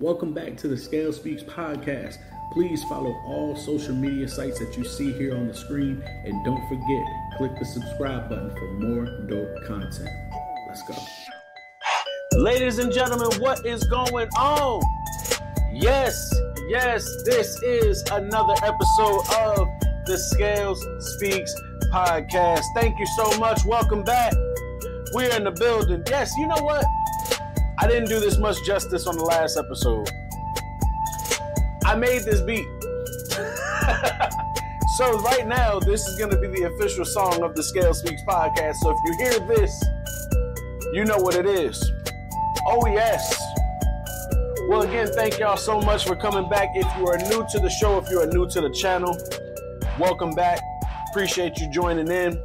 Welcome back to the Scales Speaks podcast. Please follow all social media sites that you see here on the screen and don't forget, click the subscribe button for more dope content. Let's go. Ladies and gentlemen, what is going on? Yes, yes, this is another episode of the Scales Speaks podcast. Thank you so much. Welcome back. We're in the building. Yes, you know what? I didn't do this much justice on the last episode. I made this beat. so right now, this is going to be the official song of the Scales Speaks podcast. So if you hear this, you know what it is. Oh yes. Well, again, thank y'all so much for coming back. If you are new to the show, if you are new to the channel, welcome back. Appreciate you joining in.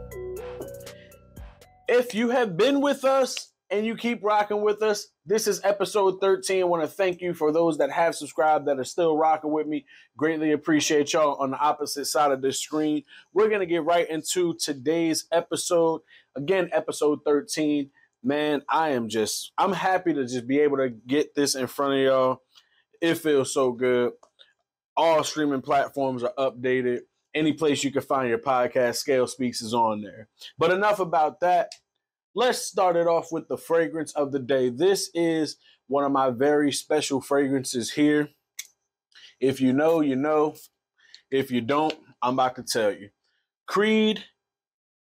If you have been with us and you keep rocking with us. This is episode 13. I want to thank you for those that have subscribed that are still rocking with me. Greatly appreciate y'all on the opposite side of the screen. We're going to get right into today's episode. Again, episode 13. Man, I am just, I'm happy to just be able to get this in front of y'all. It feels so good. All streaming platforms are updated. Any place you can find your podcast, Scales Speaks is on there. But enough about that let's start it off with the fragrance of the day. This is one of my very special fragrances here. If you know, you know. If you don't, I'm about to tell you. Creed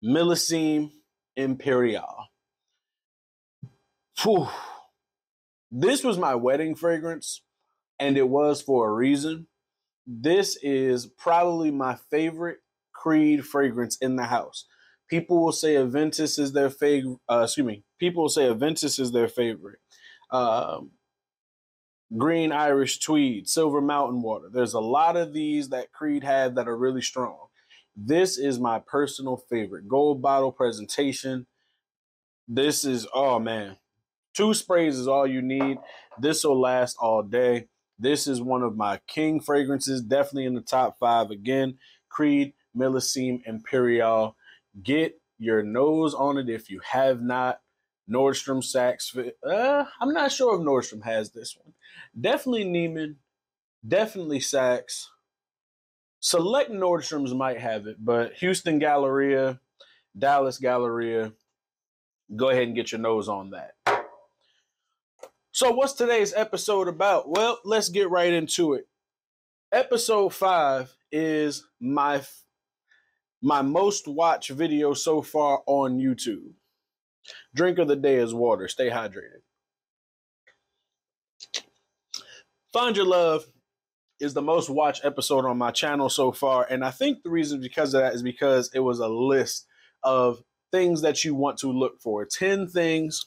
Millesime Imperial. Whew. This was my wedding fragrance, and it was for a reason. This is probably my favorite Creed fragrance in the house. People will say Aventus is their favorite. Uh, excuse me. People will say Aventus is their favorite. Um, green Irish Tweed, Silver Mountain Water. There's a lot of these that Creed had that are really strong. This is my personal favorite. Gold bottle presentation. This is, oh man, two sprays is all you need. This will last all day. This is one of my king fragrances, definitely in the top five. Again, Creed Millesime Imperial. Get your nose on it if you have not. Nordstrom Saks. Uh, I'm not sure if Nordstrom has this one. Definitely Neiman. Definitely Saks. Select Nordstroms might have it, but Houston Galleria, Dallas Galleria, go ahead and get your nose on that. So, what's today's episode about? Well, let's get right into it. Episode five is my my most watched video so far on YouTube. Drink of the day is water. Stay hydrated. Find Your Love is the most watched episode on my channel so far. And I think the reason because of that is because it was a list of things that you want to look for 10 things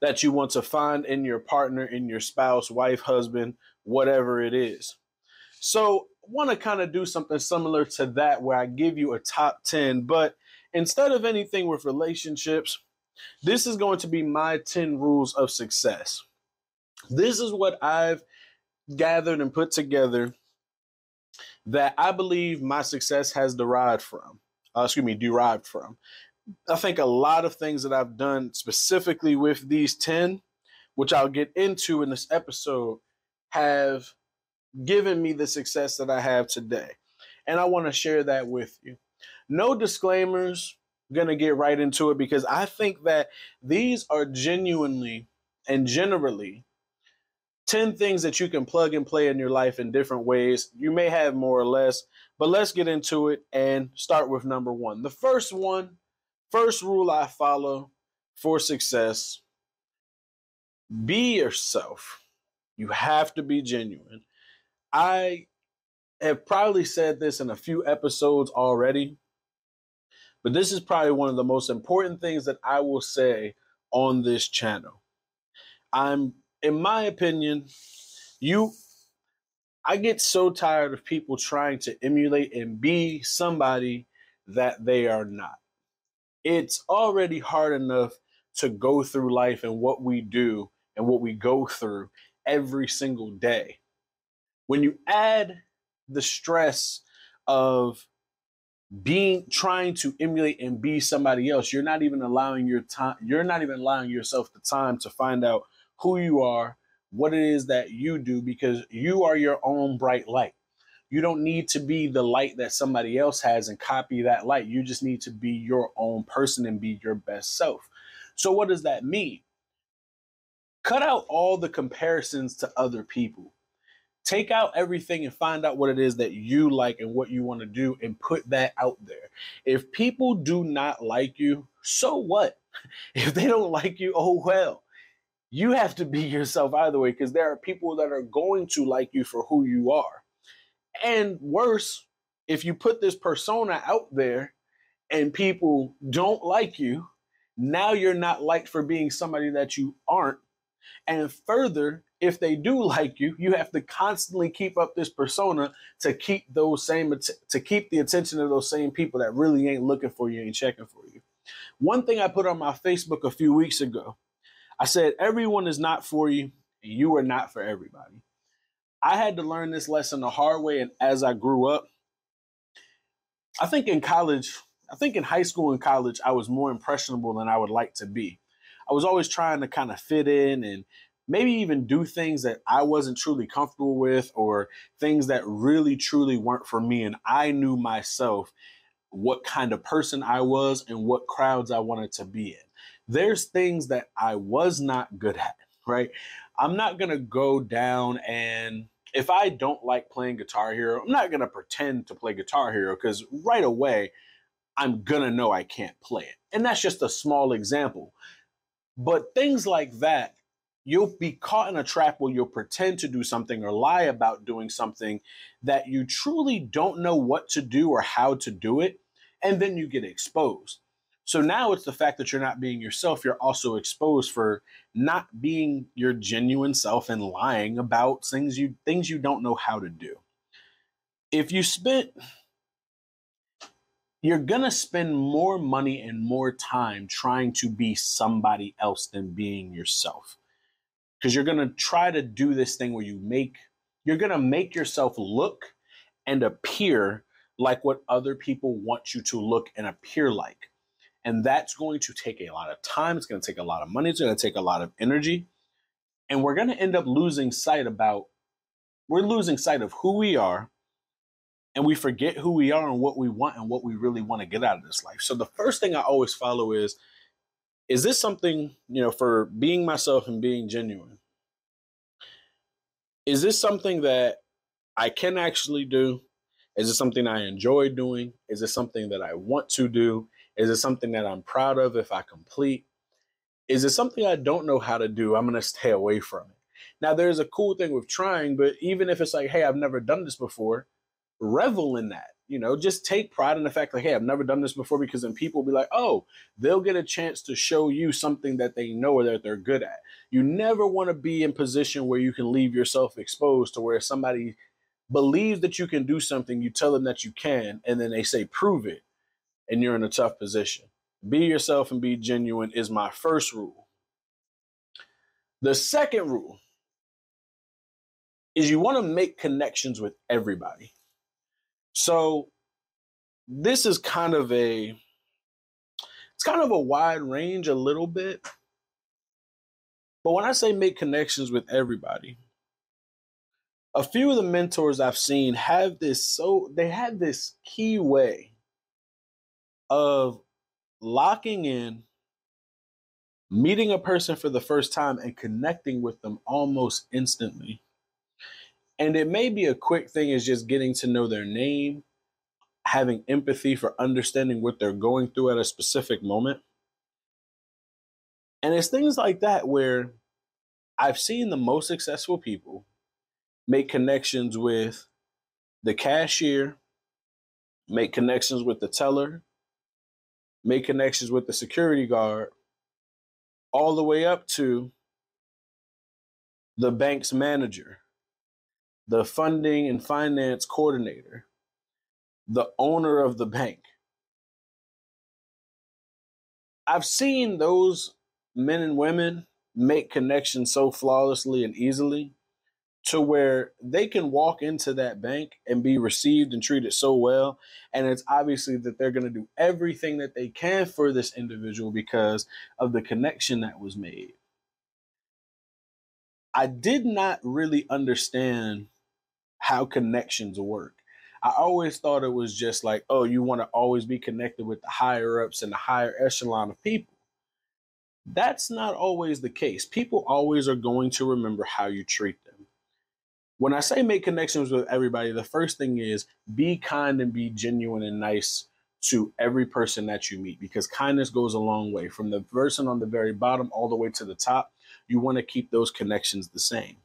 that you want to find in your partner, in your spouse, wife, husband, whatever it is. So want to kind of do something similar to that where I give you a top 10, but instead of anything with relationships, this is going to be my 10 rules of success. This is what I've gathered and put together that I believe my success has derived from. Uh, excuse me, derived from. I think a lot of things that I've done specifically with these 10, which I'll get into in this episode, have given me the success that I have today. And I want to share that with you. No disclaimers, going to get right into it because I think that these are genuinely and generally 10 things that you can plug and play in your life in different ways. You may have more or less, but let's get into it and start with number one. The first one, first rule I follow for success be yourself. You have to be genuine. I have probably said this in a few episodes already, but this is probably one of the most important things that I will say on this channel. I'm, in my opinion, you, I get so tired of people trying to emulate and be somebody that they are not. It's already hard enough to go through life and what we do and what we go through every single day when you add the stress of being trying to emulate and be somebody else you're not even allowing your time you're not even allowing yourself the time to find out who you are what it is that you do because you are your own bright light. You don't need to be the light that somebody else has and copy that light. You just need to be your own person and be your best self. So, what does that mean? Cut out all the comparisons to other people. Take out everything and find out what it is that you like and what you want to do and put that out there. If people do not like you, so what? If they don't like you, oh well. You have to be yourself either way because there are people that are going to like you for who you are. And worse, if you put this persona out there and people don't like you, now you're not liked for being somebody that you aren't. And further, if they do like you, you have to constantly keep up this persona to keep those same to keep the attention of those same people that really ain't looking for you, ain't checking for you. One thing I put on my Facebook a few weeks ago, I said everyone is not for you, and you are not for everybody. I had to learn this lesson the hard way, and as I grew up, I think in college, I think in high school and college, I was more impressionable than I would like to be. I was always trying to kind of fit in and maybe even do things that I wasn't truly comfortable with or things that really truly weren't for me. And I knew myself what kind of person I was and what crowds I wanted to be in. There's things that I was not good at, right? I'm not going to go down and if I don't like playing Guitar Hero, I'm not going to pretend to play Guitar Hero because right away I'm to know I can't play it. And that's just a small example. But things like that, you'll be caught in a trap where you'll pretend to do something or lie about doing something that you truly don't know what to do or how to do it. And then you get exposed. So now it's the fact that you're not being yourself, you're also exposed for not being your genuine self and lying about things you things you don't know how to do. If you spent you're going to spend more money and more time trying to be somebody else than being yourself. Because you're going to try to do this thing where you make, you're going to make yourself look and appear like what other people want you to look and appear like. And that's going to take a lot of time. It's going to take a lot of money. It's going to take a lot of energy. And we're going to end up losing sight about, we're losing sight of who we are and we forget who we are and what we want and what we really want to get out of this life. So the first thing I always follow is is this something, you know, for being myself and being genuine? Is this something that I can actually do? Is it something I enjoy doing? Is it something that I want to do? Is it something that I'm proud of if I complete? Is it something I don't know how to do? I'm going to stay away from it. Now, there's a cool thing with trying, but even if it's like, hey, I've never done this before, revel in that. You know, just take pride in the fact like, hey, I've never done this before because then people will be like, oh, they'll get a chance to show you something that they know or that they're good at. You never want to be in position where you can leave yourself exposed to where somebody believes that you can do something, you tell them that you can, and then they say, prove it, and you're in a tough position. Be yourself and be genuine is my first rule. The second rule is you want to make connections with everybody. So this is kind of a it's kind of a wide range a little bit. But when I say make connections with everybody, a few of the mentors I've seen have this so they have this key way of locking in, meeting a person for the first time and connecting with them almost instantly. And it may be a quick thing is just getting to know their name, having empathy for understanding what they're going through at a specific moment. And it's things like that where I've seen the most successful people make connections with the cashier, make connections with the teller, make connections with the security guard, all the way up to the bank's manager the funding and finance coordinator, the owner of the bank. I've seen those men and women make connections so flawlessly and easily to where they can walk into that bank and be received and treated so well. And it's obviously that they're going to do everything that they can for this individual because of the connection that was made. I did not really understand how connections work. I always thought it was just like, oh, you want to always be connected with the higher ups and the higher echelon of people. That's not always the case. People always are going to remember how you treat them. When I say make connections with everybody, the first thing is be kind and be genuine and nice to every person that you meet because kindness goes a long way. From the person on the very bottom all the way to the top, you want to keep those connections the same.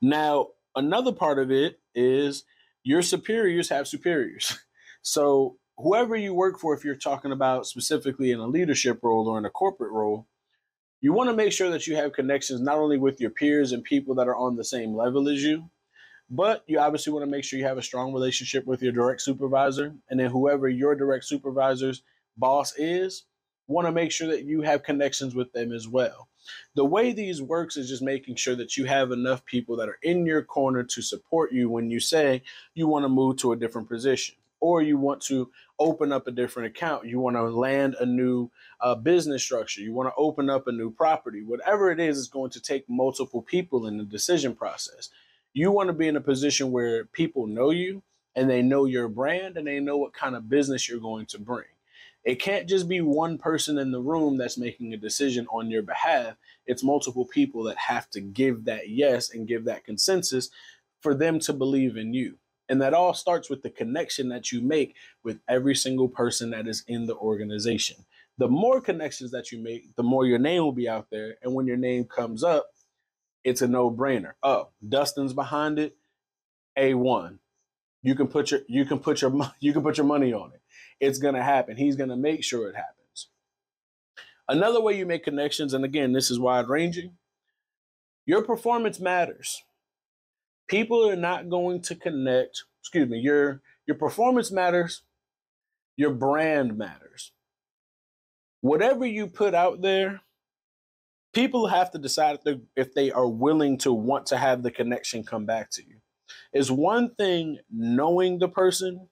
Now, another part of it is your superiors have superiors. So, whoever you work for, if you're talking about specifically in a leadership role or in a corporate role, you want to make sure that you have connections not only with your peers and people that are on the same level as you, but you obviously want to make sure you have a strong relationship with your direct supervisor. And then whoever your direct supervisor's boss is, want to make sure that you have connections with them as well. The way these works is just making sure that you have enough people that are in your corner to support you when you say you want to move to a different position or you want to open up a different account, you want to land a new uh, business structure, you want to open up a new property, whatever it is, is going to take multiple people in the decision process. You want to be in a position where people know you and they know your brand and they know what kind of business you're going to bring. It can't just be one person in the room that's making a decision on your behalf. It's multiple people that have to give that yes and give that consensus for them to believe in you. And that all starts with the connection that you make with every single person that is in the organization. The more connections that you make, the more your name will be out there. And when your name comes up, it's a no-brainer. Oh, Dustin's behind it. A1. You can put your you can put your you can put your money on it. It's going to happen. He's going to make sure it happens. Another way you make connections and again, this is wide ranging. Your performance matters. People are not going to connect, excuse me, your your performance matters. Your brand matters. Whatever you put out there, people have to decide if, if they are willing to want to have the connection come back to you. Is one thing knowing the person,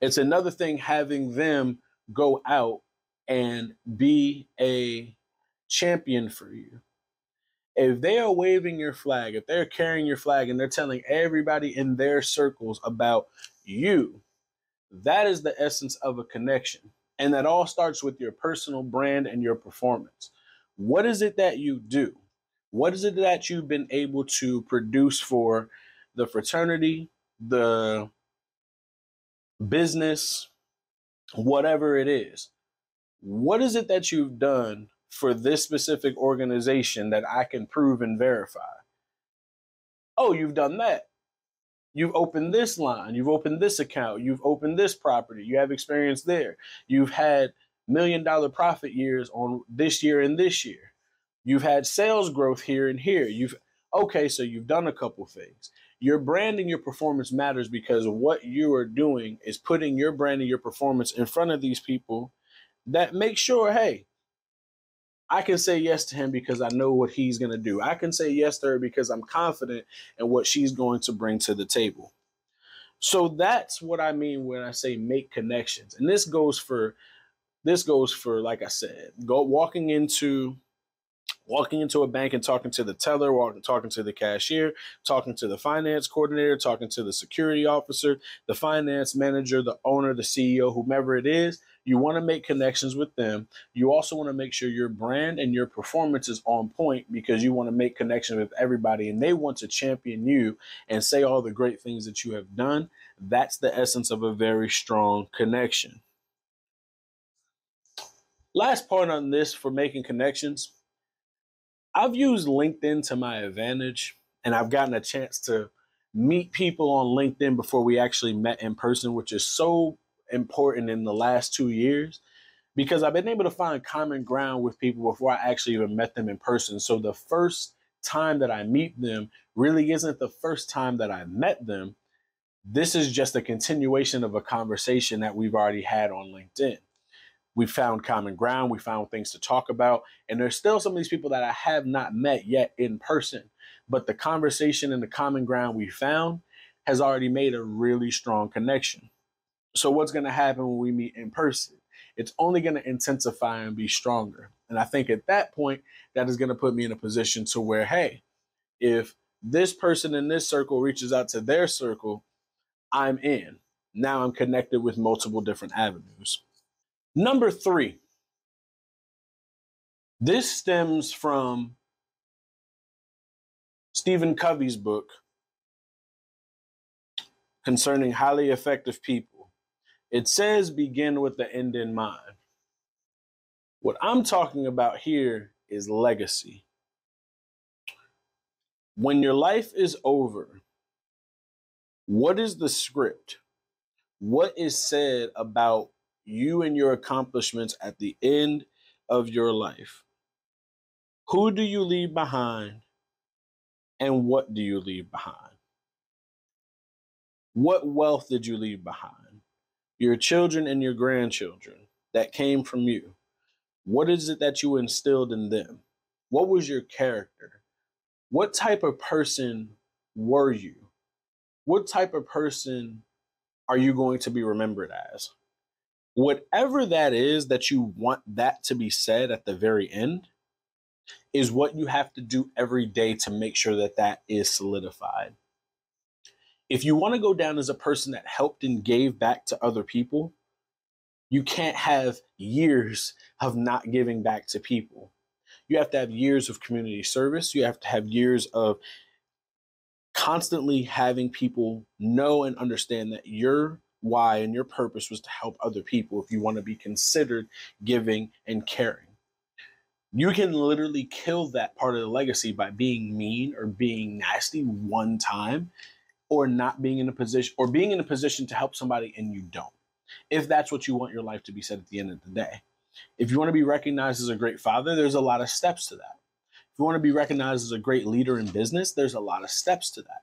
it's another thing having them go out and be a champion for you. If they are waving your flag, if they're carrying your flag and they're telling everybody in their circles about you, that is the essence of a connection. And that all starts with your personal brand and your performance. What is it that you do? What is it that you've been able to produce for the fraternity, the business, whatever it is? What is it that you've done for this specific organization that I can prove and verify? Oh, you've done that. You've opened this line, you've opened this account, you've opened this property, you have experience there. You've had million dollar profit years on this year and this year. You've had sales growth here and here. You've okay, so you've done a couple things. Your brand and your performance matters because what you are doing is putting your brand and your performance in front of these people that make sure, hey, I can say yes to him because I know what he's going to do. I can say yes to her because I'm confident in what she's going to bring to the table. So that's what I mean when I say make connections. And this goes for this goes for like I said, go walking into walking into a bank and talking to the teller, walking talking to the cashier, talking to the finance coordinator, talking to the security officer, the finance manager, the owner, the CEO, whomever it is, you want to make connections with them. You also want to make sure your brand and your performance is on point because you want to make connections with everybody and they want to champion you and say all the great things that you have done. That's the essence of a very strong connection. Last part on this for making connections. I've used LinkedIn to my advantage and I've gotten a chance to meet people on LinkedIn before we actually met in person, which is so important in the last two years because I've been able to find common ground with people before I actually even met them in person. So the first time that I meet them really isn't the first time that I met them. This is just a continuation of a conversation that we've already had on LinkedIn we found common ground, we found things to talk about, and there's still some of these people that I have not met yet in person. But the conversation and the common ground we found has already made a really strong connection. So, what's going to happen when we meet in person? It's only going to intensify and be stronger. And I think at that point, that is going to put me in a position to where, hey, if this person in this circle reaches out to their circle, I'm in. Now I'm connected with multiple different avenues. Number three, this stems from Stephen Covey's book concerning highly effective people. It says begin with the end in mind. What I'm talking about here is legacy. When your life is over, what is the script? What is said about you and your accomplishments at the end of your life? Who do you leave behind? And what do you leave behind? What wealth did you leave behind? Your children and your grandchildren that came from you. What is it that you instilled in them? What was your character? What type of person were you? What type of person are you going to be remembered as? Whatever that is that you want that to be said at the very end is what you have to do every day to make sure that that is solidified. If you want to go down as a person that helped and gave back to other people, you can't have years of not giving back to people. You have to have years of community service. You have to have years of constantly having people know and understand that your why and your purpose was to help other people if you want to be considered giving and caring. You can literally kill that part of the legacy by being mean or being nasty one time or not being in a position or being in a position to help somebody and you don't if that's what you want your life to be said at the end of the day. If you want to be recognized as a great father, there's a lot of steps to that. If you want to be recognized as a great leader in business, there's a lot of steps to that.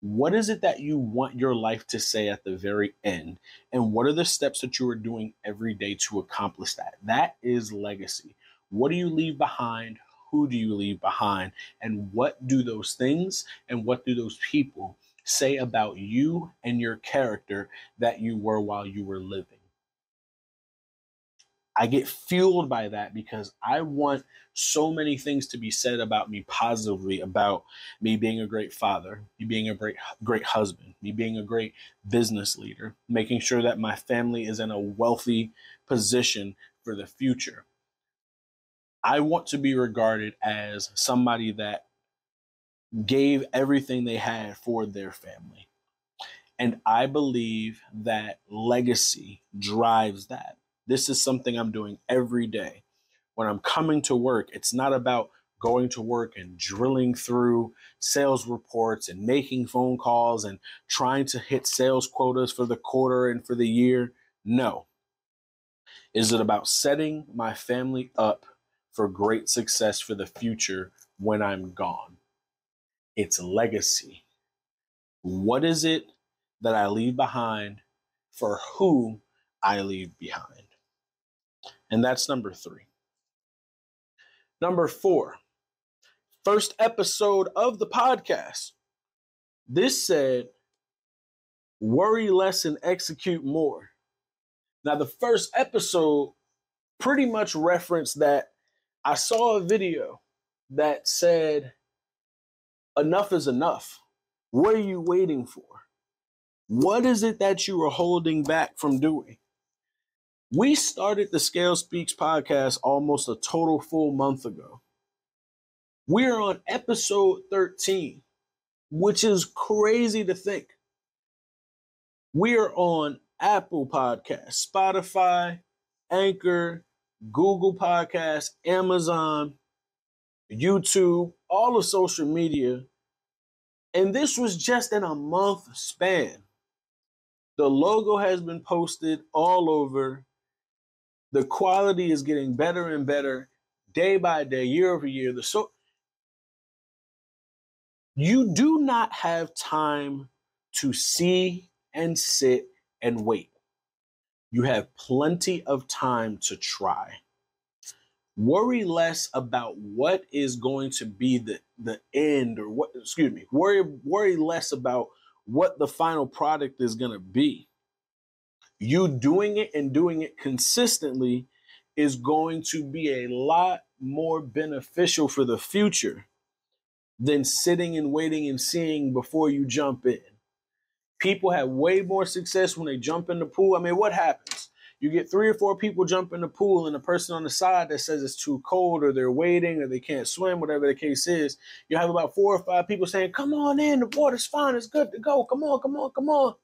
What is it that you want your life to say at the very end? And what are the steps that you are doing every day to accomplish that? That is legacy. What do you leave behind? Who do you leave behind? And what do those things and what do those people say about you and your character that you were while you were living. I get fueled by that because I want so many things to be said about me positively about me being a great father, me being a great great husband, me being a great business leader, making sure that my family is in a wealthy position for the future. I want to be regarded as somebody that gave everything they had for their family. And I believe that legacy drives that. This is something I'm doing every day. When I'm coming to work, it's not about going to work and drilling through sales reports and making phone calls and trying to hit sales quotas for the quarter and for the year. No. Is it about setting my family up for great success for the future when I'm gone? It's legacy. What is it that I leave behind for who I leave behind? And that's number three. Number four, first episode of the podcast. This said, worry less and execute more. Now, the first episode pretty much referenced that I saw a video that said, enough is enough. What are you waiting for? What is it that you are holding back from doing? We started the Scales Speaks podcast almost a total full month ago. We're on episode 13, which is crazy to think. We are on Apple Podcasts, Spotify, Anchor, Google Podcasts, Amazon, YouTube, all of social media. And this was just in a month span. The logo has been posted all over. The quality is getting better and better day by day, year over year. The so you do not have time to see and sit and wait. You have plenty of time to try worry less about what is going to be the the end or what excuse me worry worry less about what the final product is going to be you doing it and doing it consistently is going to be a lot more beneficial for the future than sitting and waiting and seeing before you jump in. People have way more success when they jump in the pool. I mean, what happens? You get three or four people jump in the pool, and the person on the side that says it's too cold, or they're waiting, or they can't swim, whatever the case is. You have about four or five people saying, Come on in, the water's fine, it's good to go. Come on, come on, come on.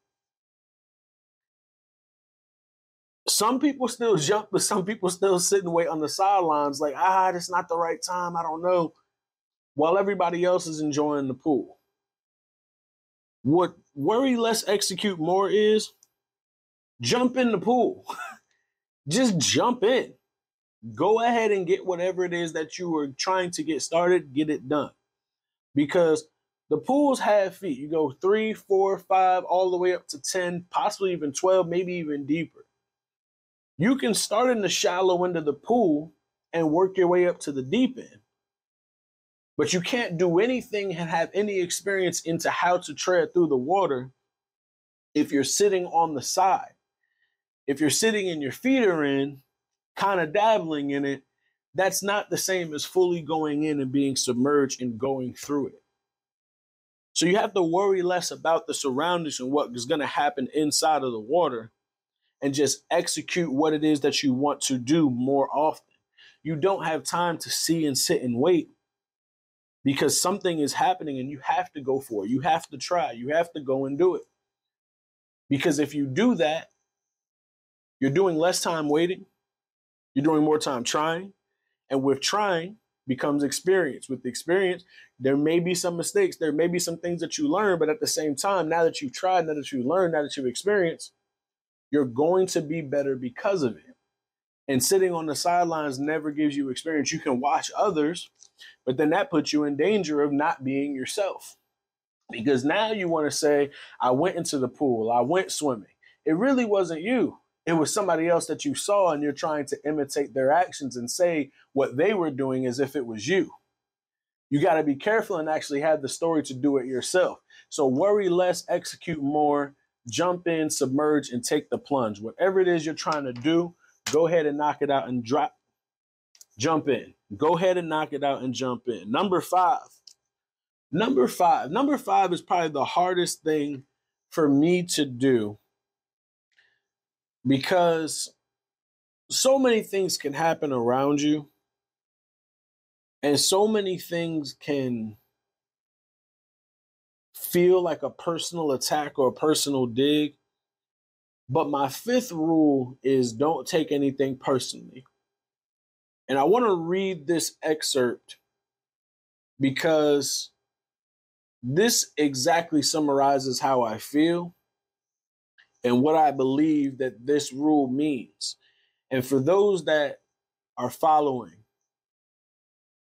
Some people still jump, but some people still sit and wait on the sidelines, like, ah, it's not the right time. I don't know. While everybody else is enjoying the pool. What worry less, execute more is jump in the pool. Just jump in. Go ahead and get whatever it is that you were trying to get started, get it done. Because the pools have feet. You go three, four, five, all the way up to 10, possibly even 12, maybe even deeper. You can start in the shallow end of the pool and work your way up to the deep end. But you can't do anything and have any experience into how to tread through the water if you're sitting on the side. If you're sitting and your feet are in, kind of dabbling in it, that's not the same as fully going in and being submerged and going through it. So you have to worry less about the surroundings and what is going to happen inside of the water and just execute what it is that you want to do more often. You don't have time to see and sit and wait because something is happening and you have to go for it. You have to try. You have to go and do it. Because if you do that, you're doing less time waiting, you're doing more time trying, and with trying becomes experience. With experience, there may be some mistakes, there may be some things that you learn, but at the same time, now that you've tried, now that you've learned, now that you've experienced, you're going to be better because of it. And sitting on the sidelines never gives you experience. You can watch others but then that puts you in danger of not being yourself. Because now you want to say, I went into the pool, I went swimming. It really wasn't you. It was somebody else that you saw, and you're trying to imitate their actions and say what they were doing as if it was you. You got to be careful and actually have the story to do it yourself. So worry less, execute more, jump in, submerge, and take the plunge. Whatever it is you're trying to do, go ahead and knock it out and drop, jump in. Go ahead and knock it out and jump in. Number five. Number five. Number five is probably the hardest thing for me to do because so many things can happen around you and so many things can feel like a personal attack or a personal dig. But my fifth rule is don't take anything personally. And I want to read this excerpt because this exactly summarizes how I feel and what I believe that this rule means. And for those that are following,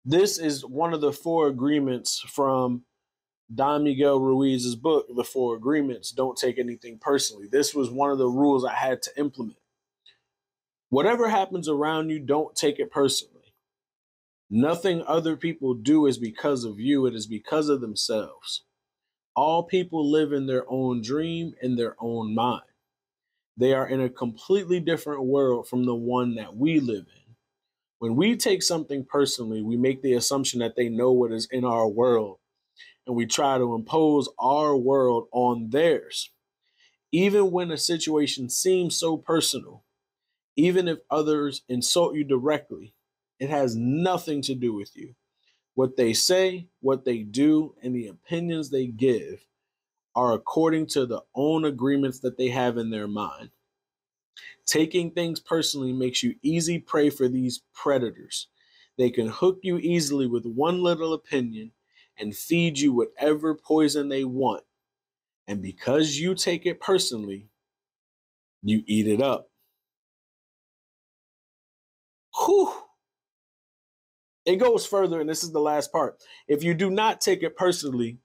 this is one of the four agreements from Don Miguel Ruiz's book, The Four Agreements Don't Take Anything Personally. This was one of the rules I had to implement. Whatever happens around you, don't take it personally. Nothing other people do is because of you, it is because of themselves. All people live in their own dream, in their own mind. They are in a completely different world from the one that we live in. When we take something personally, we make the assumption that they know what is in our world, and we try to impose our world on theirs. Even when a situation seems so personal, even if others insult you directly, it has nothing to do with you. What they say, what they do, and the opinions they give are according to the own agreements that they have in their mind. Taking things personally makes you easy prey for these predators. They can hook you easily with one little opinion and feed you whatever poison they want. And because you take it personally, you eat it up. Whew. It goes further, and this is the last part. If you do not take it personally,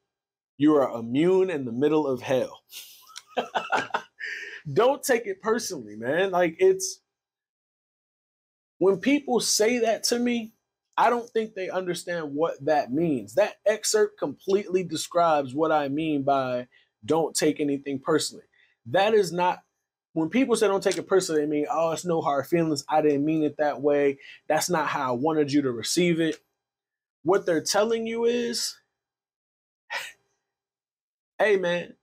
you are immune in the middle of hell. Don't take it personally, man. Like it's when people say that to me, I don't think they understand what that means. That excerpt completely describes what I mean by don't take anything personally. That is not when people say don't take it personally, they mean, oh, it's no hard feelings. I didn't mean it that way. That's not how I wanted you to receive it. What they're telling you is, hey man,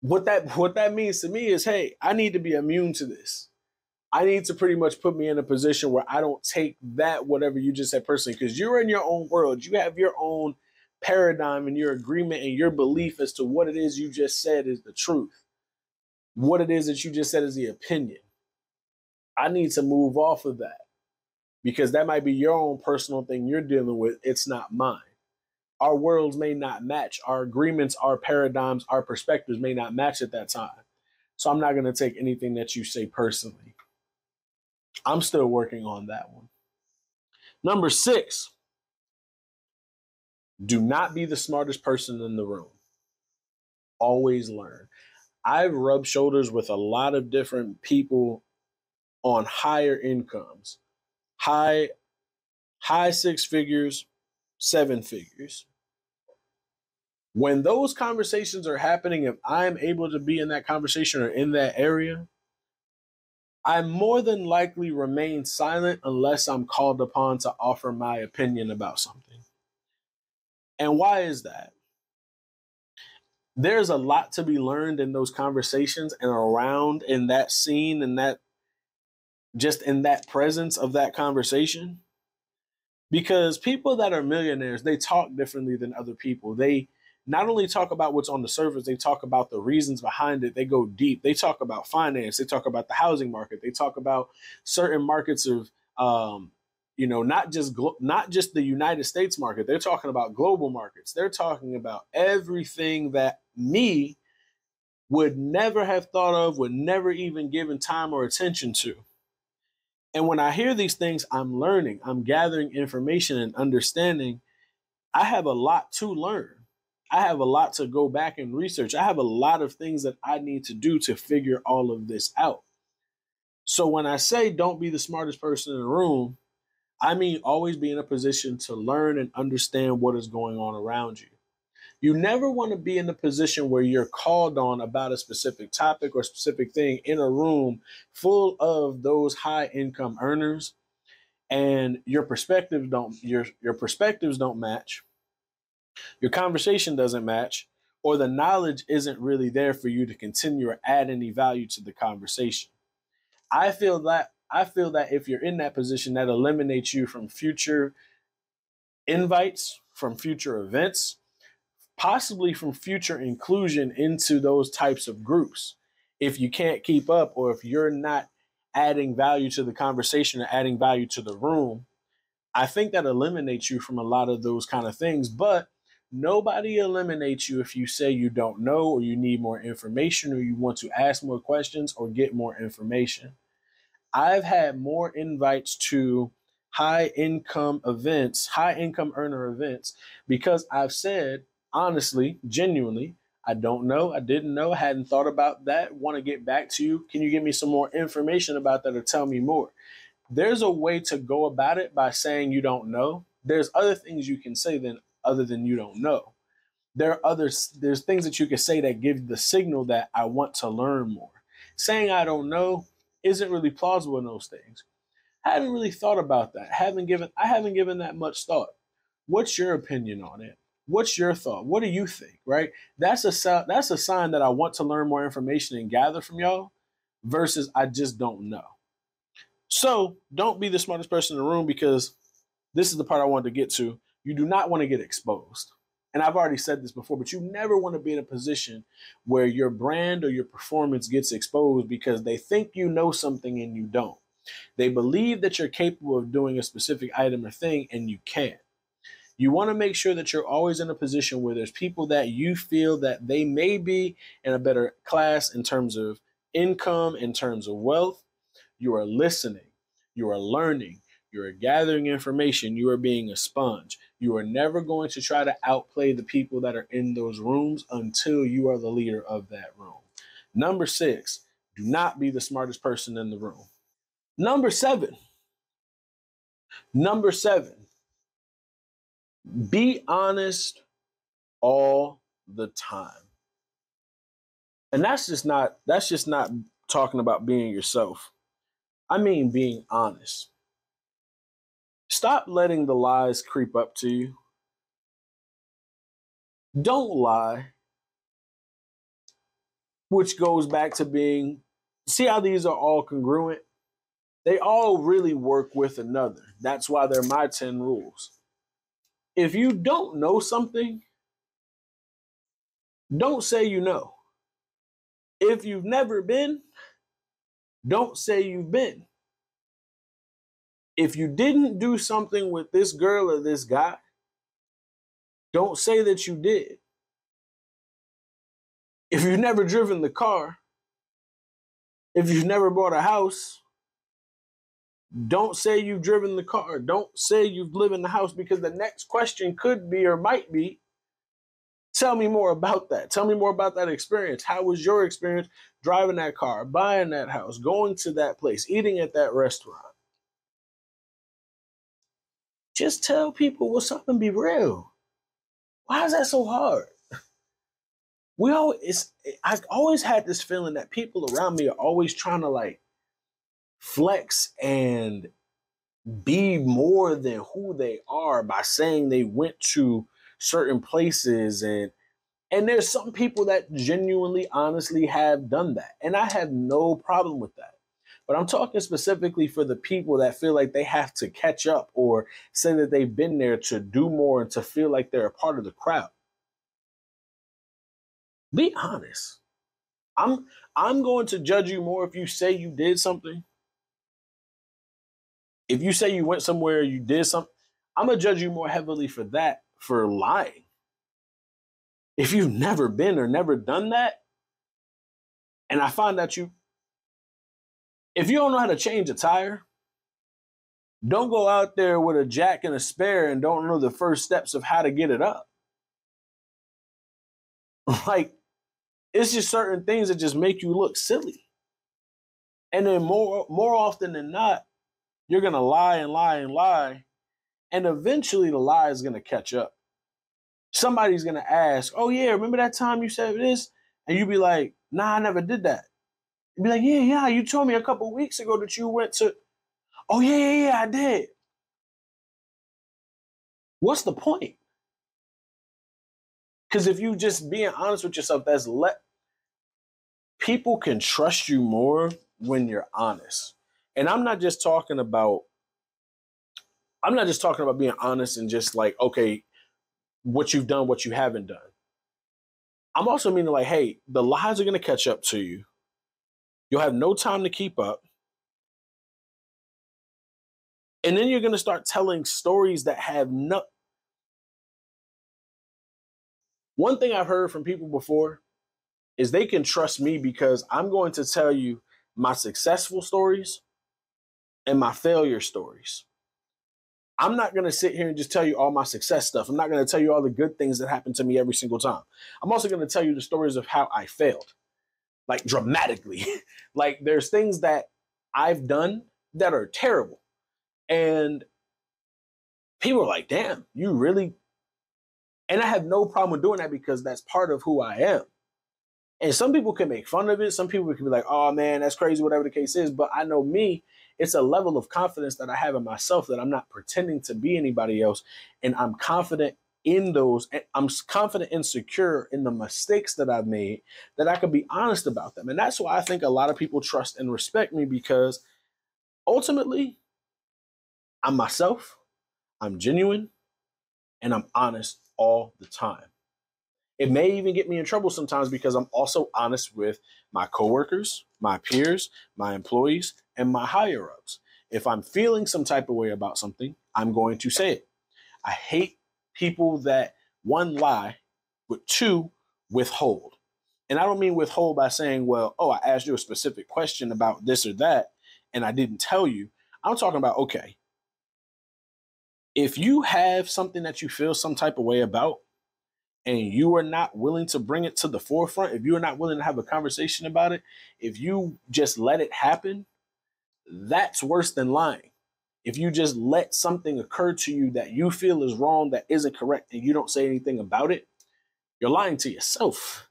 what that what that means to me is, hey, I need to be immune to this. I need to pretty much put me in a position where I don't take that whatever you just said personally, because you're in your own world. You have your own paradigm and your agreement and your belief as to what it is you just said is the truth. What it is that you just said is the opinion. I need to move off of that because that might be your own personal thing you're dealing with. It's not mine. Our worlds may not match. Our agreements, our paradigms, our perspectives may not match at that time. So I'm not going to take anything that you say personally. I'm still working on that one. Number six, do not be the smartest person in the room. Always learn. I've rubbed shoulders with a lot of different people on higher incomes, high high six figures, seven figures. When those conversations are happening, if I'm able to be in that conversation or in that area, I more than likely remain silent unless I'm called upon to offer my opinion about something. And why is that? There's a lot to be learned in those conversations and around in that scene and that just in that presence of that conversation. Because people that are millionaires, they talk differently than other people. They not only talk about what's on the surface, they talk about the reasons behind it. They go deep. They talk about finance. They talk about the housing market. They talk about certain markets of, um, you know, not just glo- not just the United States market. They're talking about global markets. They're talking about everything that me would never have thought of, would never even given time or attention to. And when I hear these things, I'm learning, I'm gathering information and understanding. I have a lot to learn. I have a lot to go back and research. I have a lot of things that I need to do to figure all of this out. So when I say don't be the smartest person in the room, I mean always be in a position to learn and understand what is going on around you. You never want to be in a position where you're called on about a specific topic or specific thing in a room full of those high income earners and your perspectives don't your your perspectives don't match your conversation doesn't match, or the knowledge isn't really there for you to continue or add any value to the conversation. I feel that I feel that if you're in that position, that eliminates you from future invites, from future events, possibly from future inclusion into those types of groups. If you can't keep up, or if you're not adding value to the conversation or adding value to the room, I think that eliminates you from a lot of those kind of things. But Nobody eliminates you if you say you don't know or you need more information or you want to ask more questions or get more information. I've had more invites to high income events, high income earner events, because I've said, honestly, genuinely, I don't know. I didn't know. I hadn't thought about that. Want to get back to you. Can you give me some more information about that or tell me more? There's a way to go about it by saying you don't know. There's other things you can say than other than you don't know. There are others, there's things that you can say that give the signal that I want to learn more. Saying I don't know isn't really plausible in those things. I haven't really thought about that. I haven't given I haven't given that much thought. What's your opinion on it? What's your thought? What do you think? Right? That's a that's a sign that I want to learn more information and gather from y'all versus I just don't know. So don't be the smartest person in the room because this is the part I wanted to get to. You do not want to get exposed. And I've already said this before, but you never want to be in a position where your brand or your performance gets exposed because they think you know something and you don't. They believe that you're capable of doing a specific item or thing and you can't. You want to make sure that you're always in a position where there's people that you feel that they may be in a better class in terms of income, in terms of wealth. You are listening, you are learning, you are gathering information, you are being a sponge. You are never going to try to outplay the people that are in those rooms until you are the leader of that room. Number six, do not be the smartest person in the room. Number seven, number seven, be honest all the time. And that's just not that's just not talking about being yourself. I mean being honest. Stop letting the lies creep up to you. Don't lie. Which goes back to being see how these are all congruent? They all really work with another. That's why they're my 10 rules. If you don't know something, don't say you know. If you've never been, don't say you've been. If you didn't do something with this girl or this guy, don't say that you did. If you've never driven the car, if you've never bought a house, don't say you've driven the car. Don't say you've lived in the house because the next question could be or might be tell me more about that. Tell me more about that experience. How was your experience driving that car, buying that house, going to that place, eating at that restaurant? Just tell people what's up and be real. Why is that so hard? We always, I've always had this feeling that people around me are always trying to like flex and be more than who they are by saying they went to certain places and and there's some people that genuinely honestly have done that and i have no problem with that but i'm talking specifically for the people that feel like they have to catch up or say that they've been there to do more and to feel like they're a part of the crowd. Be honest. I'm i'm going to judge you more if you say you did something. If you say you went somewhere, you did something, I'm gonna judge you more heavily for that for lying. If you've never been or never done that, and I find that you, if you don't know how to change a tire, don't go out there with a jack and a spare and don't know the first steps of how to get it up. Like, it's just certain things that just make you look silly. And then more more often than not, you're to lie and lie and lie. And eventually the lie is to catch up. Somebody's to ask, Oh, yeah, remember that time you said this? And you be like, Nah, I never did that. Be like, Yeah, yeah, you told me a couple weeks ago that you went to. Oh, yeah, yeah, yeah, I did. What's the point? Because if you just being honest with yourself, that's let people can trust you more when you're honest. And I'm not just talking about I'm not just talking about being honest and just like, okay, what you've done, what you haven't done. I'm also meaning like, hey, the lies are gonna catch up to you. You'll have no time to keep up. And then you're gonna start telling stories that have no one thing I've heard from people before is they can trust me because I'm going to tell you my successful stories and my failure stories. I'm not going to sit here and just tell you all my success stuff. I'm not going to tell you all the good things that happen to me every single time. I'm also going to tell you the stories of how I failed, like dramatically. like there's things that I've done that are terrible. And people are like, damn, you really. And I have no problem with doing that because that's part of who I am. And some people can make fun of it. Some people can be like, oh man, that's crazy, whatever the case is. But I know me, it's a level of confidence that I have in myself that I'm not pretending to be anybody else. And I'm confident in those, eh, I'm confident and secure in the mistakes that I've made that I can be honest about them. And that's why I think a lot of people trust and respect me because ultimately, I'm myself, I'm genuine, and I'm honest all the time. It may even get me in trouble sometimes because I'm also honest with my coworkers, my peers, my employees, and my higher ups. If I'm feeling some type of way about something, I'm going to say it. I hate people that one lie, but two withhold. And I don't mean withhold by saying, well, oh, I asked you a specific question about this or that, and I didn't tell you. I'm talking about, okay, if you have something that you feel some type of way about, and you are not willing to bring it to the forefront, if you are not willing to have a conversation about it, if you just let it happen, that's worse than lying. If you just let something occur to you that you feel is wrong, that isn't correct, and you don't say anything about it, you're lying to yourself.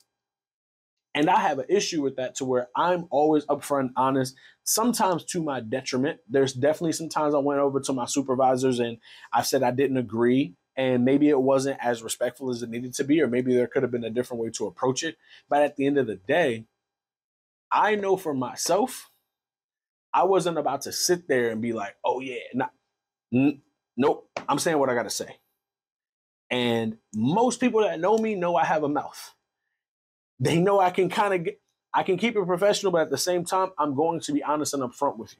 And I have an issue with that to where I'm always upfront, honest, sometimes to my detriment. There's definitely sometimes I went over to my supervisors and I said I didn't agree. And maybe it wasn't as respectful as it needed to be, or maybe there could have been a different way to approach it. But at the end of the day, I know for myself, I wasn't about to sit there and be like, oh, yeah, n- nope, I'm saying what I got to say. And most people that know me know I have a mouth they know I can kind of I can keep it professional, but at the same time, I'm going to be honest and upfront with you.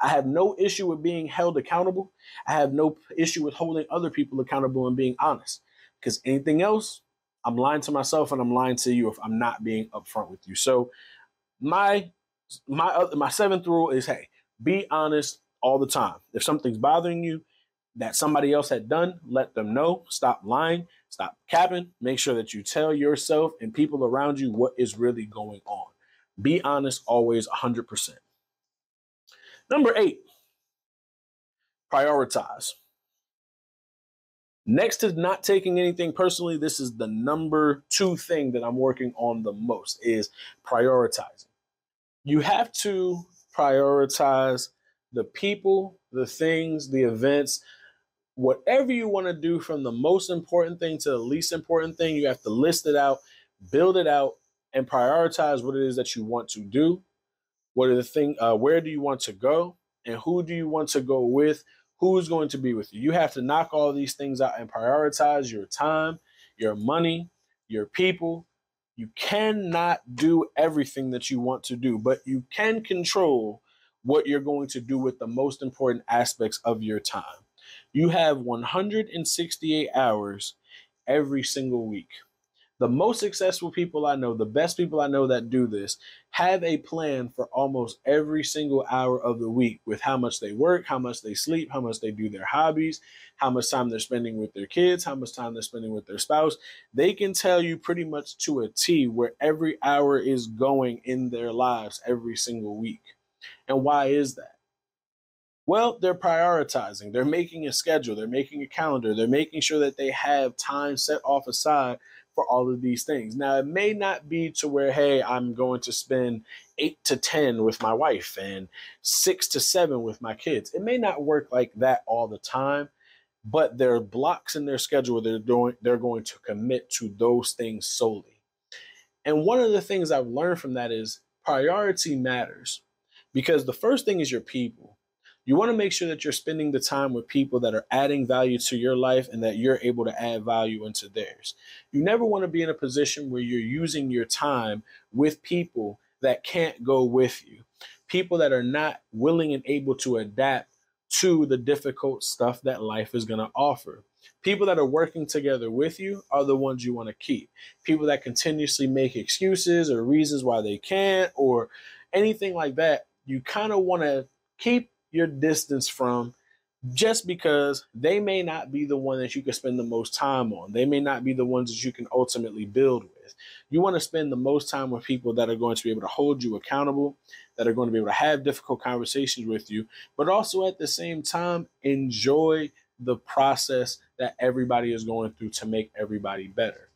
I have no issue with being held accountable. I have no issue with holding other people accountable and being honest. Because anything else, I'm lying to myself and I'm lying to you if I'm not being upfront with you. So my my other, my seventh rule is hey, be honest all the time. If something's bothering you that somebody else had done, let them know. Stop lying. Stop capping. Make sure that you tell yourself and people around you what is really going on. Be honest always 100%. Number eight, prioritize. Next to not taking anything personally, this is the number two thing that I'm working on the most is prioritizing. You have to prioritize the people, the things, the events, whatever you want to do from the most important thing to the least important thing, you have to list it out, build it out, and prioritize what it is that you want to do. What are the thing? Uh, where do you want to go, and who do you want to go with? Who's going to be with you? You have to knock all these things out and prioritize your time, your money, your people. You cannot do everything that you want to do, but you can control what you're going to do with the most important aspects of your time. You have 168 hours every single week. The most successful people I know, the best people I know that do this, have a plan for almost every single hour of the week with how much they work, how much they sleep, how much they do their hobbies, how much time they're spending with their kids, how much time they're spending with their spouse. They can tell you pretty much to a T where every hour is going in their lives every single week. And why is that? Well, they're prioritizing. They're making a schedule. They're making a calendar. They're making sure that they have time set off aside for all of these things. Now, it may not be to where, hey, I'm going to spend eight to 10 with my wife and six to seven with my kids. It may not work like that all the time, but there are blocks in their schedule they're doing they're going to commit to those things solely. And one of the things I've learned from that is priority matters because the first thing is your people. You want to make sure that you're spending the time with people that are adding value to your life and that you're able to add value into theirs. You never want to be in a position where you're using your time with people that can't go with you, people that are not willing and able to adapt to the difficult stuff that life is going to offer. People that are working together with you are the ones you want to keep. People that continuously make excuses or reasons why they can't or anything like that, you kind of want to keep your distance from just because they may not be the one that you can spend the most time on. They may not be the ones that you can ultimately build with. You want to spend the most time with people that are going to be able to hold you accountable, that are going to be able to have difficult conversations with you, but also at the same time enjoy the process that everybody is going through to make everybody better.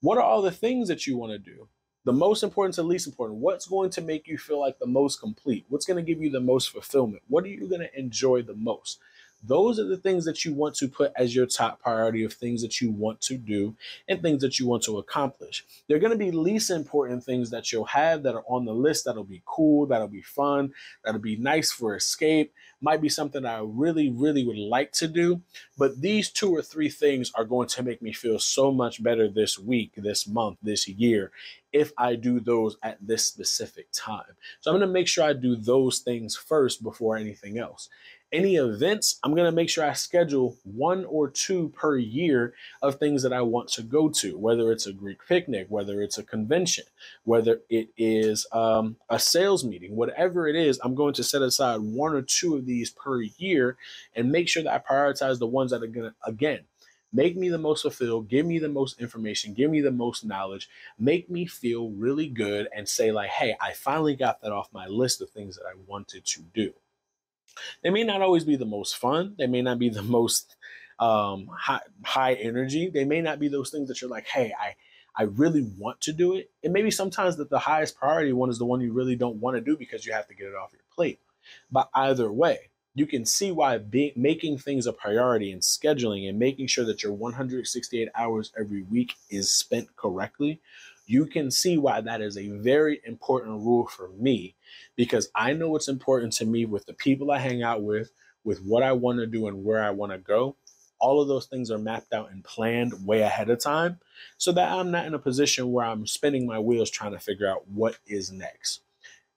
What are all the things that you want to do? The most important to least important. What's going to make you feel like the most complete? What's going to give you the most fulfillment? What are you going to enjoy the most those are the things that you want to put as your top priority of things that you want to do and things that you want to accomplish. They're going to be least important things that you'll have that are on the list that'll be cool, that'll be fun, that'll be nice for escape, might be something I really, really would like to do. But these two or three things are going to make me feel so much better this week, this month, this year, if I do those at this specific time. So I'm going to make sure I do those things first before anything else any events, I'm going to make sure I schedule one or two per year of things that I want to go to, whether it's a Greek picnic, whether it's a convention, whether it is um, a sales meeting, whatever it is, I'm going to set aside one or two of these per year and make sure that I prioritize the ones that are going to, again, make me the most fulfilled, give me the most information, give me the most knowledge, make me feel really good and say, like, hey, I finally got that off my list of things that I wanted to do. They may not always be the most fun. They may not be the most um, high, high energy. They may not be those things that you're like, hey, I, I really want to do it. And maybe sometimes that the highest priority one is the one you really don't want to do because you have to get it off your plate. But either way, you can see why be, making things a priority and scheduling and making sure that your 168 hours every week is spent correctly you can see why that is a very important rule for me because I know what's important to me with the people I hang out with, with what I want to do and where I want to go. All of those things are mapped out and planned way ahead of time so that I'm not in a position where I'm spinning my wheels trying to figure out what is next.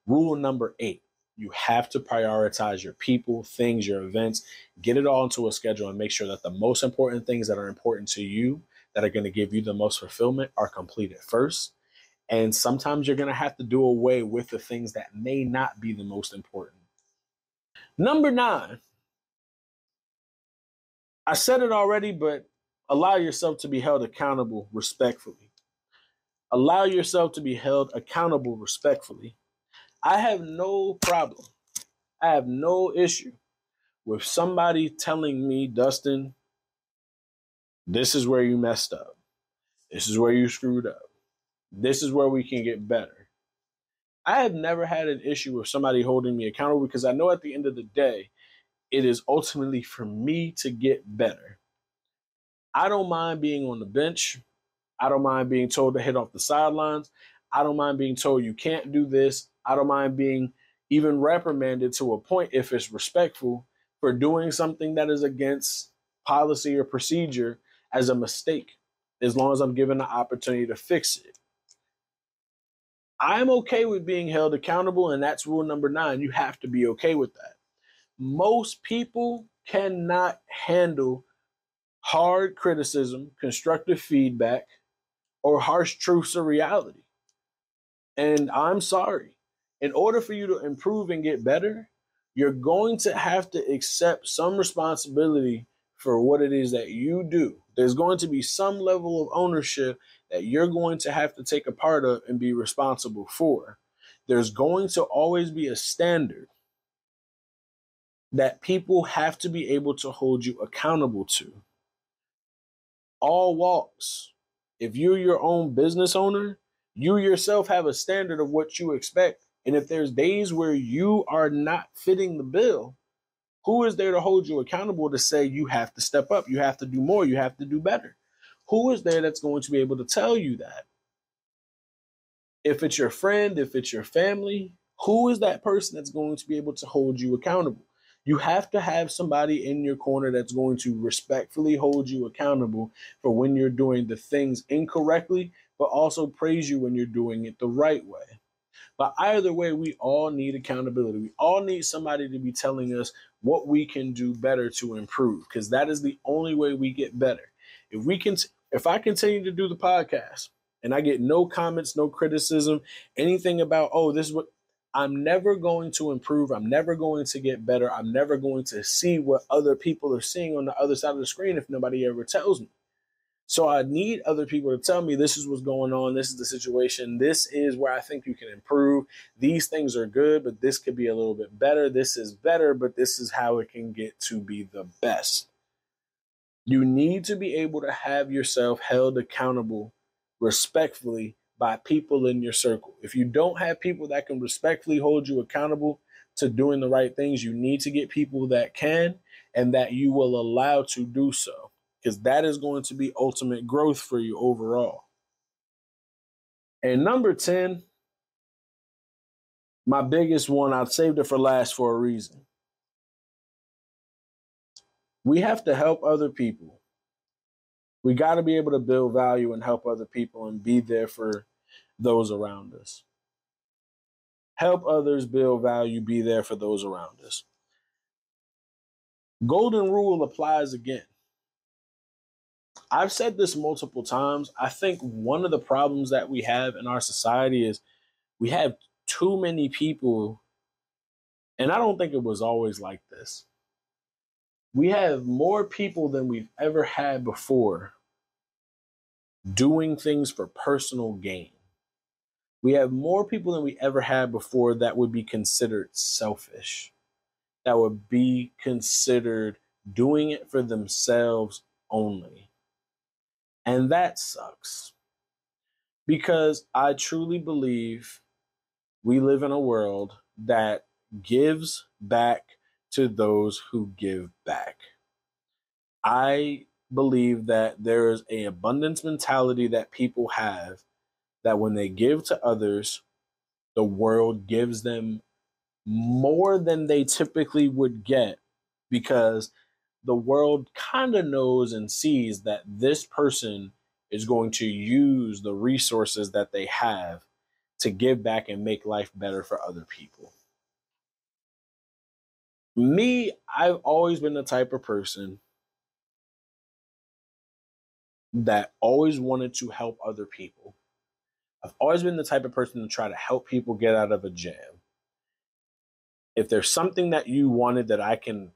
Rule number eight you have to prioritize your people, things, your events, get it all into a schedule and make sure that the most important things that are important to you that are going to give you the most fulfillment are completed first. And sometimes you're going to have to do away with the things that may not be the most important. Number nine, I said it already, but allow yourself to be held accountable respectfully. Allow yourself to be held accountable respectfully. I have no problem, I have no issue with somebody telling me, Dustin, this is where you messed up. This is where you screwed up. This is where we can get better. I have never had an issue with somebody holding me accountable because I know at the end of the day, it is ultimately for me to get better. I don't mind being on the bench. I don't mind being told to hit off the sidelines. I don't mind being told you can't do this. I don't mind being even reprimanded to a point if it's respectful for doing something that is against policy or procedure as a mistake as long as I'm given the opportunity to fix it. I'm okay with being held accountable, and that's rule number nine. You have to be okay with that. Most people cannot handle hard criticism, constructive feedback, or harsh truths of reality. And I'm sorry. In order for you to improve and get better, you're going to have to accept some responsibility for what it is that you do. There's going to be some level of ownership that you're going to have to take a part of and be responsible for. There's going to always be a standard that people have to be able to hold you accountable to. All walks. If you're your own business owner, you yourself have a standard of what you expect. And if there's days where you are not fitting the bill, who is there to hold you accountable to say you have to step up, you have to do more, you have to do better? Who is there that's going to be able to tell you that? If it's your friend, if it's your family, who is that person that's going to be able to hold you accountable? You have to have somebody in your corner that's going to respectfully hold you accountable for when you're doing the things incorrectly, but also praise you when you're doing it the right way. But either way, we all need accountability. We all need somebody to be telling us what we can do better to improve because that is the only way we get better. If we can if I continue to do the podcast and I get no comments, no criticism, anything about, oh, this is what I'm never going to improve. I'm never going to get better. I'm never going to see what other people are seeing on the other side of the screen if nobody ever tells me. So I need other people to tell me this is what's going on. This is the situation. This is where I think you can improve. These things are good, but this could be a little bit better. This is better, but this is how it can get to be the best. You need to be able to have yourself held accountable respectfully by people in your circle. If you don't have people that can respectfully hold you accountable to doing the right things, you need to get people that can and that you will allow to do so because that is going to be ultimate growth for you overall. And number 10, my biggest one, I saved it for last for a reason. We have to help other people. We got to be able to build value and help other people and be there for those around us. Help others build value, be there for those around us. Golden rule applies again. I've said this multiple times. I think one of the problems that we have in our society is we have too many people, and I don't think it was always like this. We have more people than we've ever had before doing things for personal gain. We have more people than we ever had before that would be considered selfish, that would be considered doing it for themselves only. And that sucks. Because I truly believe we live in a world that gives back to those who give back. I believe that there is a abundance mentality that people have that when they give to others, the world gives them more than they typically would get because the world kind of knows and sees that this person is going to use the resources that they have to give back and make life better for other people. Me, I've always been the type of person that always wanted to help other people. I've always been the type of person to try to help people get out of a jam. If there's something that you wanted that I can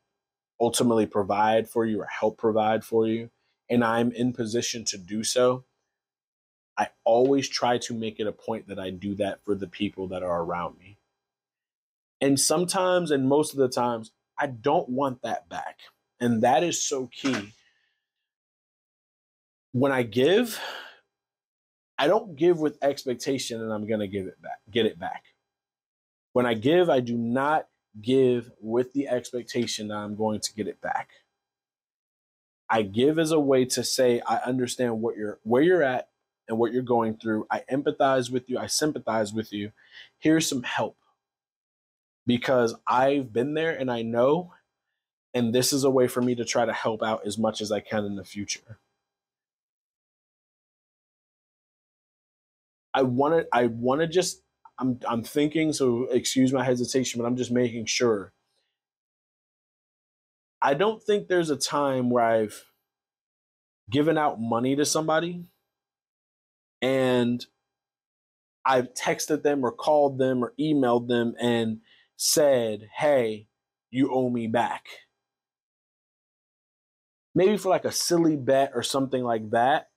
ultimately provide for you or help provide for you, and I'm in position to do so, I always try to make it a point that I do that for the people that are around me. And sometimes, and most of the times, I don't want that back. And that is so key. When I give, I don't give with expectation and I'm going to give it back, get it back. When I give, I do not give with the expectation that I'm going to get it back. I give as a way to say I understand what you're where you're at and what you're going through. I empathize with you, I sympathize with you. Here's some help. Because I've been there and I know and this is a way for me to try to help out as much as I can in the future. I want to I want to just I'm I'm thinking so excuse my hesitation but I'm just making sure I don't think there's a time where I've given out money to somebody and I've texted them or called them or emailed them and said, "Hey, you owe me back." Maybe for like a silly bet or something like that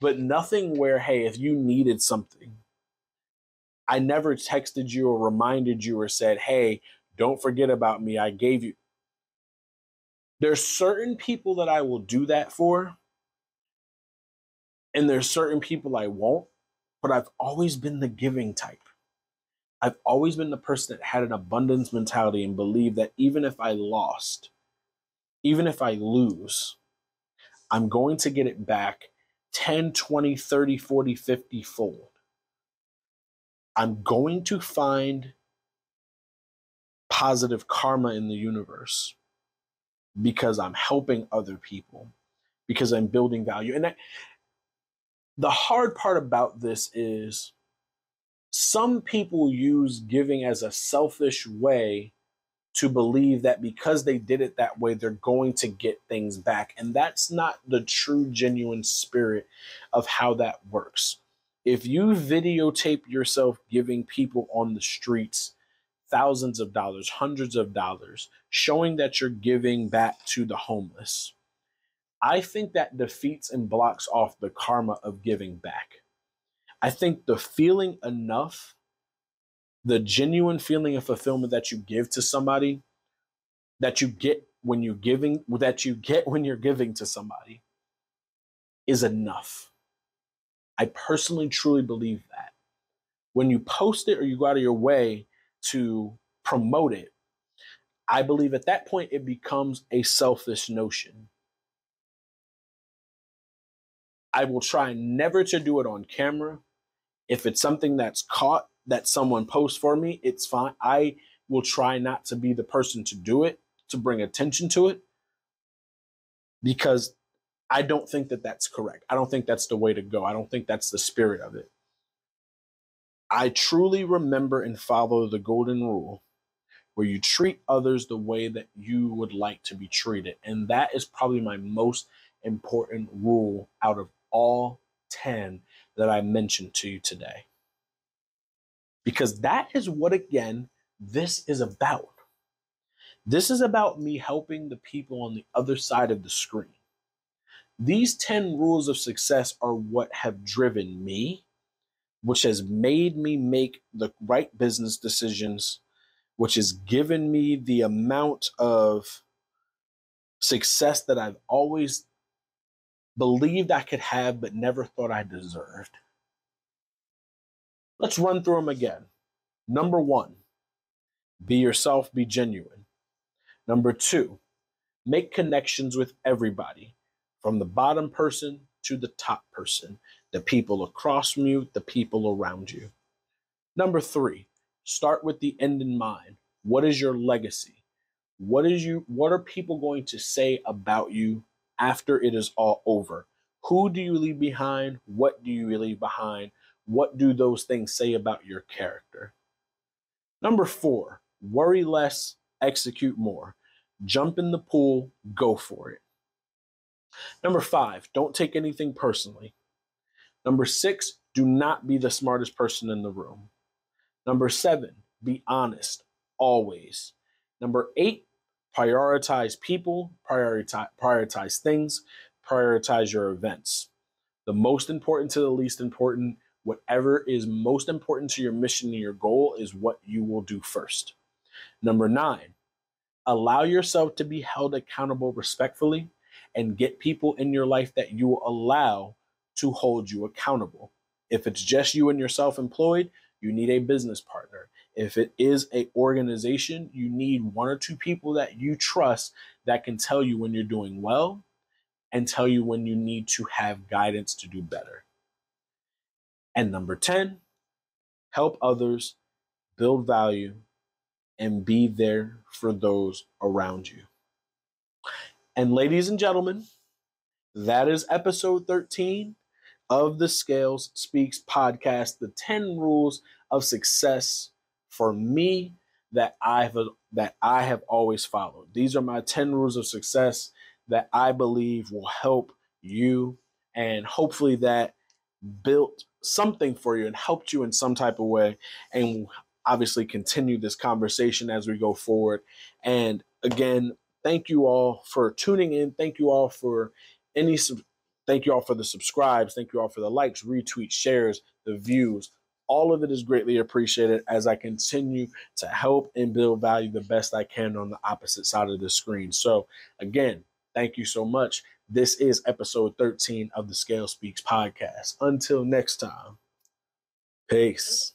but nothing where, hey, if you needed something, I never texted you or reminded you or said, hey, don't forget about me. I gave you. There's certain people that I will do that for, and there's certain people I won't, but I've always been the giving type. I've always been the person that had an abundance mentality and believed that even if I lost, even if I lose, I'm going to get it back 10, 20, 30, 40, 50 fold. I'm going to find positive karma in the universe because I'm helping other people, because I'm building value. And I, the hard part about this is some people use giving as a selfish way to believe that because they did it that way, they're going to get things back. And that's not the true, genuine spirit of how that works. If you videotape yourself giving people on the streets thousands of dollars, hundreds of dollars, showing that you're giving back to the homeless, I think that defeats and blocks off the karma of giving back. I think the feeling enough the genuine feeling of fulfillment that you give to somebody that you get when you're giving that you get when you're giving to somebody is enough i personally truly believe that. When you post it or you go out of your way to promote it i believe at that point it becomes a selfish notion. I will try never to do it on camera. If it's something that's caught that someone posts for me, it's fine. I will try not to be the person to do it, to bring attention to it, because I don't think that that's correct. I don't think that's the way to go. I don't think that's the spirit of it. I truly remember and follow the golden rule where you treat others the way that you would like to be treated. And that is probably my most important rule out of all 10 that I mentioned to you today because that is what, again, this is about. This is about me helping the people on the other side of the screen. These 10 rules of success are what have driven me, which has made me make the right business decisions, which has given me the amount of success that I've always believed I could have, but never thought I deserved. Let's run through them again. Number one, be yourself, be genuine. Number two, make connections with everybody, from the bottom person to the top person, the people across from you, the people around you. Number three, start with the end in mind. What is your legacy? What is you what are people going to say about you after it is all over? Who do you leave behind? What do you leave behind? What do those things say about your character? Number four, worry less, execute more. Jump in the pool, go for it. Number five, don't take anything personally. Number six, do not be the smartest person in the room. Number seven, be honest, always. Number eight, prioritize people, prioritize, prioritize things, prioritize your events. The most important to the least important, whatever is most important to your mission and your goal is what you will do first. Number nine, allow yourself to be held accountable respectfully and get people in your life that you allow to hold you accountable. If it's just you and you're self-employed, you need a business partner. If it is a organization, you need one or two people that you trust that can tell you when you're doing well and tell you when you need to have guidance to do better. And number 10, help others build value and be there for those around you. And ladies and gentlemen, that is episode 13 of the Scales Speaks podcast, the 10 rules of success for me that I've that I have always followed. These are my 10 rules of success that I believe will help you and hopefully that built something for you and helped you in some type of way and obviously continue this conversation as we go forward. And again, thank you all for tuning in. Thank you all for any thank you all for the subscribes. Thank you all for the likes, retweets, shares, the views. All of it is greatly appreciated as I continue to help and build value the best I can on the opposite side of the screen. So, again, thank you so much. This is episode 13 of the Scales Speaks podcast. Until next time, peace.